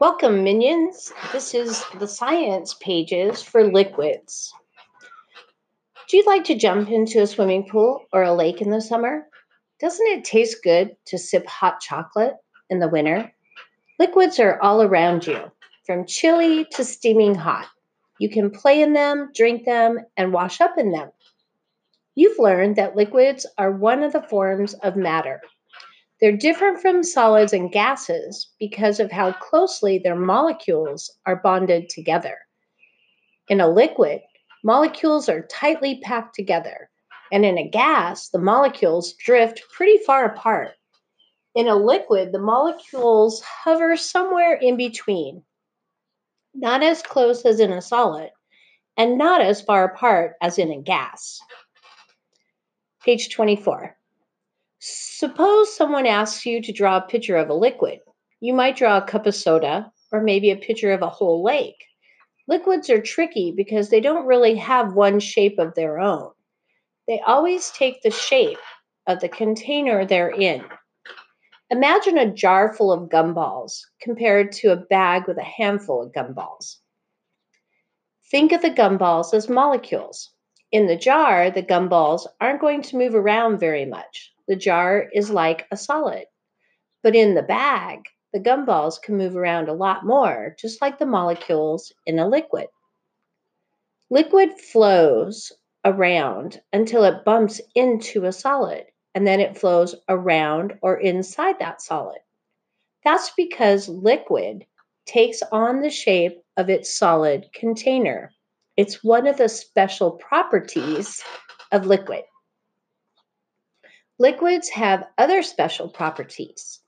Welcome, minions. This is the science pages for liquids. Do you like to jump into a swimming pool or a lake in the summer? Doesn't it taste good to sip hot chocolate in the winter? Liquids are all around you, from chilly to steaming hot. You can play in them, drink them, and wash up in them. You've learned that liquids are one of the forms of matter they're different from solids and gases because of how closely their molecules are bonded together. In a liquid, molecules are tightly packed together, and in a gas, the molecules drift pretty far apart. In a liquid, the molecules hover somewhere in between, not as close as in a solid, and not as far apart as in a gas. Page 24. Suppose someone asks you to draw a picture of a liquid. You might draw a cup of soda or maybe a picture of a whole lake. Liquids are tricky because they don't really have one shape of their own. They always take the shape of the container they're in. Imagine a jar full of gumballs compared to a bag with a handful of gumballs. Think of the gumballs as molecules. In the jar, the gumballs aren't going to move around very much the jar is like a solid. But in the bag, the gumballs can move around a lot more, just like the molecules in a liquid. Liquid flows around until it bumps into a solid, and then it flows around or inside that solid. That's because liquid takes on the shape of its solid container. It's one of the special properties of liquid. Liquids have other special properties.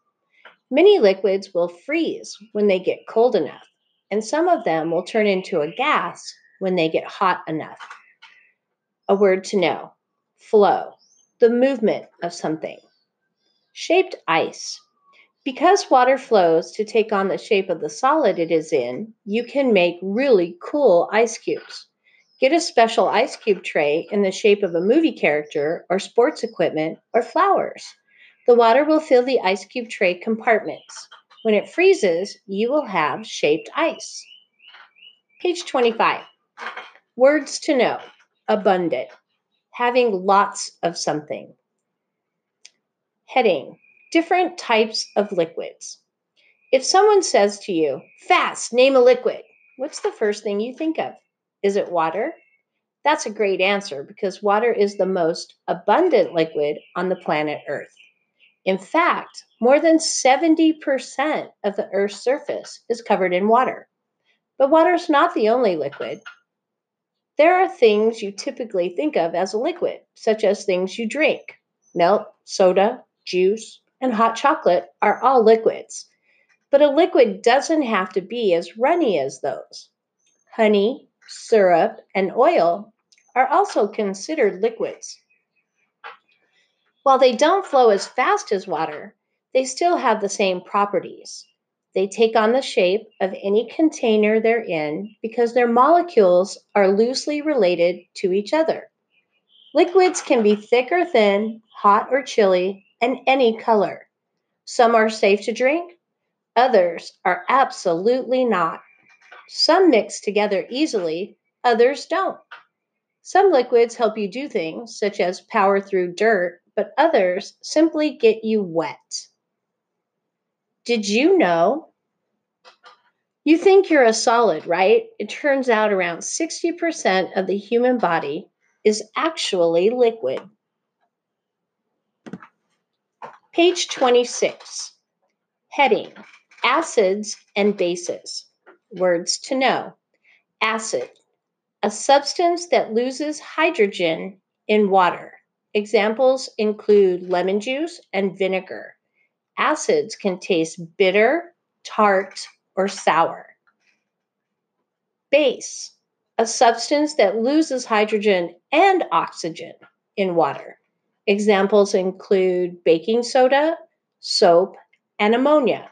Many liquids will freeze when they get cold enough, and some of them will turn into a gas when they get hot enough. A word to know flow, the movement of something. Shaped ice. Because water flows to take on the shape of the solid it is in, you can make really cool ice cubes. Get a special ice cube tray in the shape of a movie character or sports equipment or flowers. The water will fill the ice cube tray compartments. When it freezes, you will have shaped ice. Page 25. Words to know abundant, having lots of something. Heading Different types of liquids. If someone says to you, fast, name a liquid, what's the first thing you think of? Is it water? That's a great answer because water is the most abundant liquid on the planet Earth. In fact, more than 70% of the Earth's surface is covered in water. But water is not the only liquid. There are things you typically think of as a liquid, such as things you drink. Milk, soda, juice, and hot chocolate are all liquids. But a liquid doesn't have to be as runny as those. Honey, syrup, and oil are also considered liquids. While they don't flow as fast as water, they still have the same properties. They take on the shape of any container they're in because their molecules are loosely related to each other. Liquids can be thick or thin, hot or chilly, and any color. Some are safe to drink, others are absolutely not. Some mix together easily, others don't. Some liquids help you do things, such as power through dirt, but others simply get you wet. Did you know? You think you're a solid, right? It turns out around 60% of the human body is actually liquid. Page 26. Heading Acids and Bases. Words to know acid, a substance that loses hydrogen in water. Examples include lemon juice and vinegar. Acids can taste bitter, tart, or sour. Base, a substance that loses hydrogen and oxygen in water. Examples include baking soda, soap, and ammonia.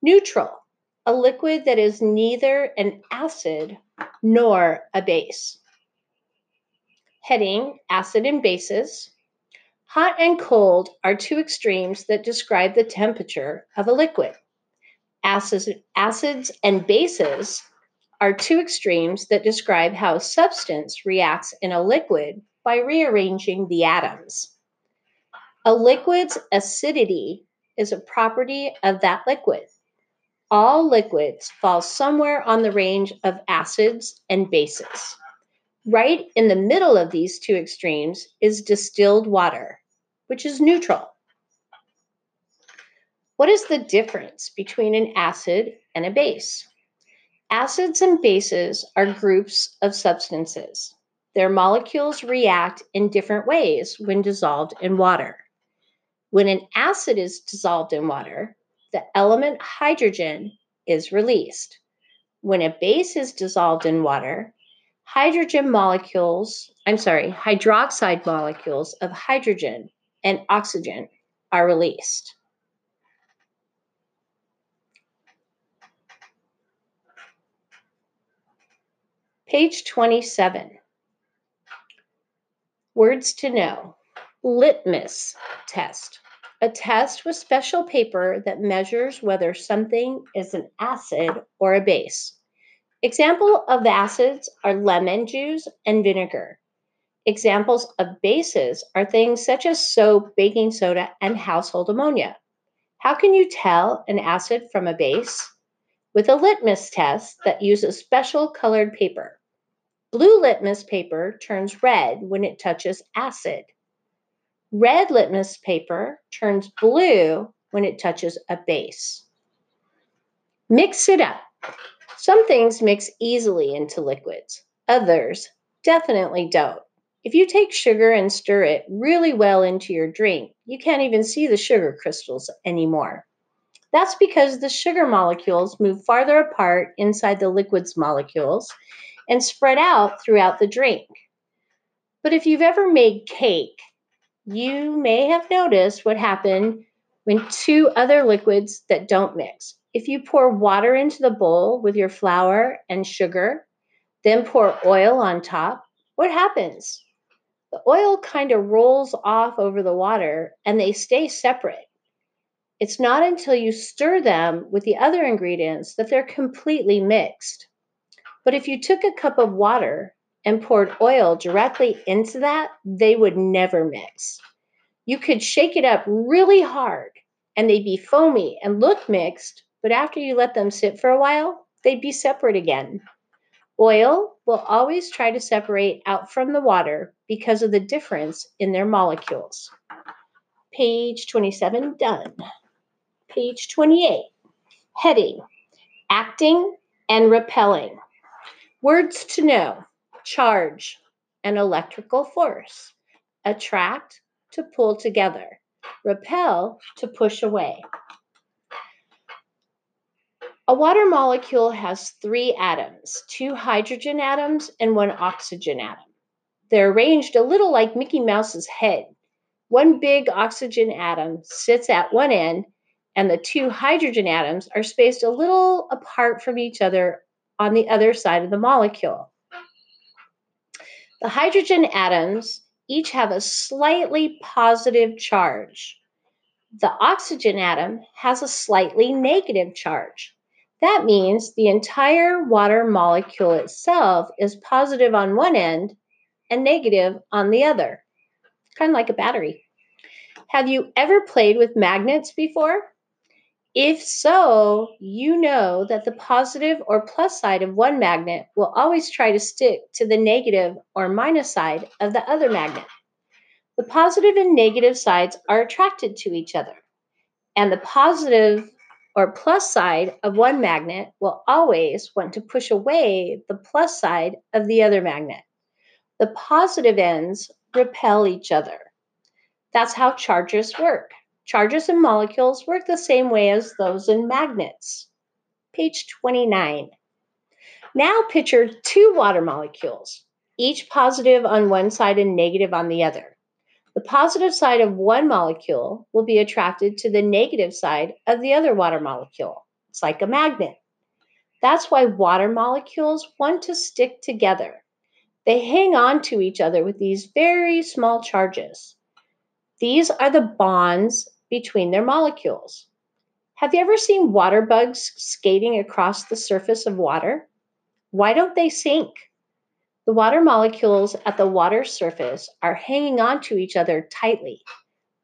Neutral, a liquid that is neither an acid nor a base. Heading Acid and Bases. Hot and cold are two extremes that describe the temperature of a liquid. Acids, acids and bases are two extremes that describe how a substance reacts in a liquid by rearranging the atoms. A liquid's acidity is a property of that liquid. All liquids fall somewhere on the range of acids and bases. Right in the middle of these two extremes is distilled water, which is neutral. What is the difference between an acid and a base? Acids and bases are groups of substances. Their molecules react in different ways when dissolved in water. When an acid is dissolved in water, the element hydrogen is released. When a base is dissolved in water, hydrogen molecules, I'm sorry, hydroxide molecules of hydrogen and oxygen are released. Page 27. Words to know. Litmus test. A test with special paper that measures whether something is an acid or a base. Example of acids are lemon juice and vinegar. Examples of bases are things such as soap, baking soda, and household ammonia. How can you tell an acid from a base? With a litmus test that uses special colored paper. Blue litmus paper turns red when it touches acid. Red litmus paper turns blue when it touches a base. Mix it up. Some things mix easily into liquids, others definitely don't. If you take sugar and stir it really well into your drink, you can't even see the sugar crystals anymore. That's because the sugar molecules move farther apart inside the liquid's molecules and spread out throughout the drink. But if you've ever made cake, you may have noticed what happened when two other liquids that don't mix. If you pour water into the bowl with your flour and sugar, then pour oil on top, what happens? The oil kind of rolls off over the water and they stay separate. It's not until you stir them with the other ingredients that they're completely mixed. But if you took a cup of water and poured oil directly into that, they would never mix. You could shake it up really hard and they'd be foamy and look mixed, but after you let them sit for a while, they'd be separate again. Oil will always try to separate out from the water because of the difference in their molecules. Page 27 done. Page 28. Heading Acting and Repelling. Words to know charge, an electrical force, attract, to pull together, repel, to push away. A water molecule has three atoms two hydrogen atoms and one oxygen atom. They're arranged a little like Mickey Mouse's head. One big oxygen atom sits at one end, and the two hydrogen atoms are spaced a little apart from each other on the other side of the molecule. The hydrogen atoms each have a slightly positive charge. The oxygen atom has a slightly negative charge. That means the entire water molecule itself is positive on one end and negative on the other, kind of like a battery. Have you ever played with magnets before? If so, you know that the positive or plus side of one magnet will always try to stick to the negative or minus side of the other magnet. The positive and negative sides are attracted to each other, and the positive or plus side of one magnet will always want to push away the plus side of the other magnet. The positive ends repel each other. That's how charges work. Charges in molecules work the same way as those in magnets. Page 29. Now picture two water molecules, each positive on one side and negative on the other. The positive side of one molecule will be attracted to the negative side of the other water molecule. It's like a magnet. That's why water molecules want to stick together. They hang on to each other with these very small charges. These are the bonds between their molecules. Have you ever seen water bugs skating across the surface of water? Why don't they sink? The water molecules at the water surface are hanging on to each other tightly.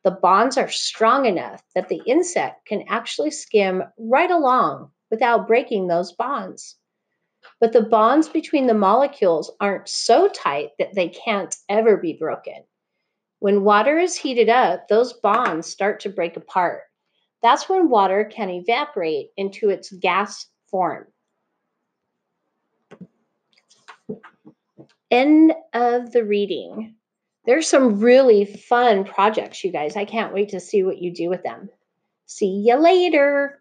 The bonds are strong enough that the insect can actually skim right along without breaking those bonds. But the bonds between the molecules aren't so tight that they can't ever be broken. When water is heated up, those bonds start to break apart. That's when water can evaporate into its gas form. End of the reading. There's some really fun projects, you guys. I can't wait to see what you do with them. See you later.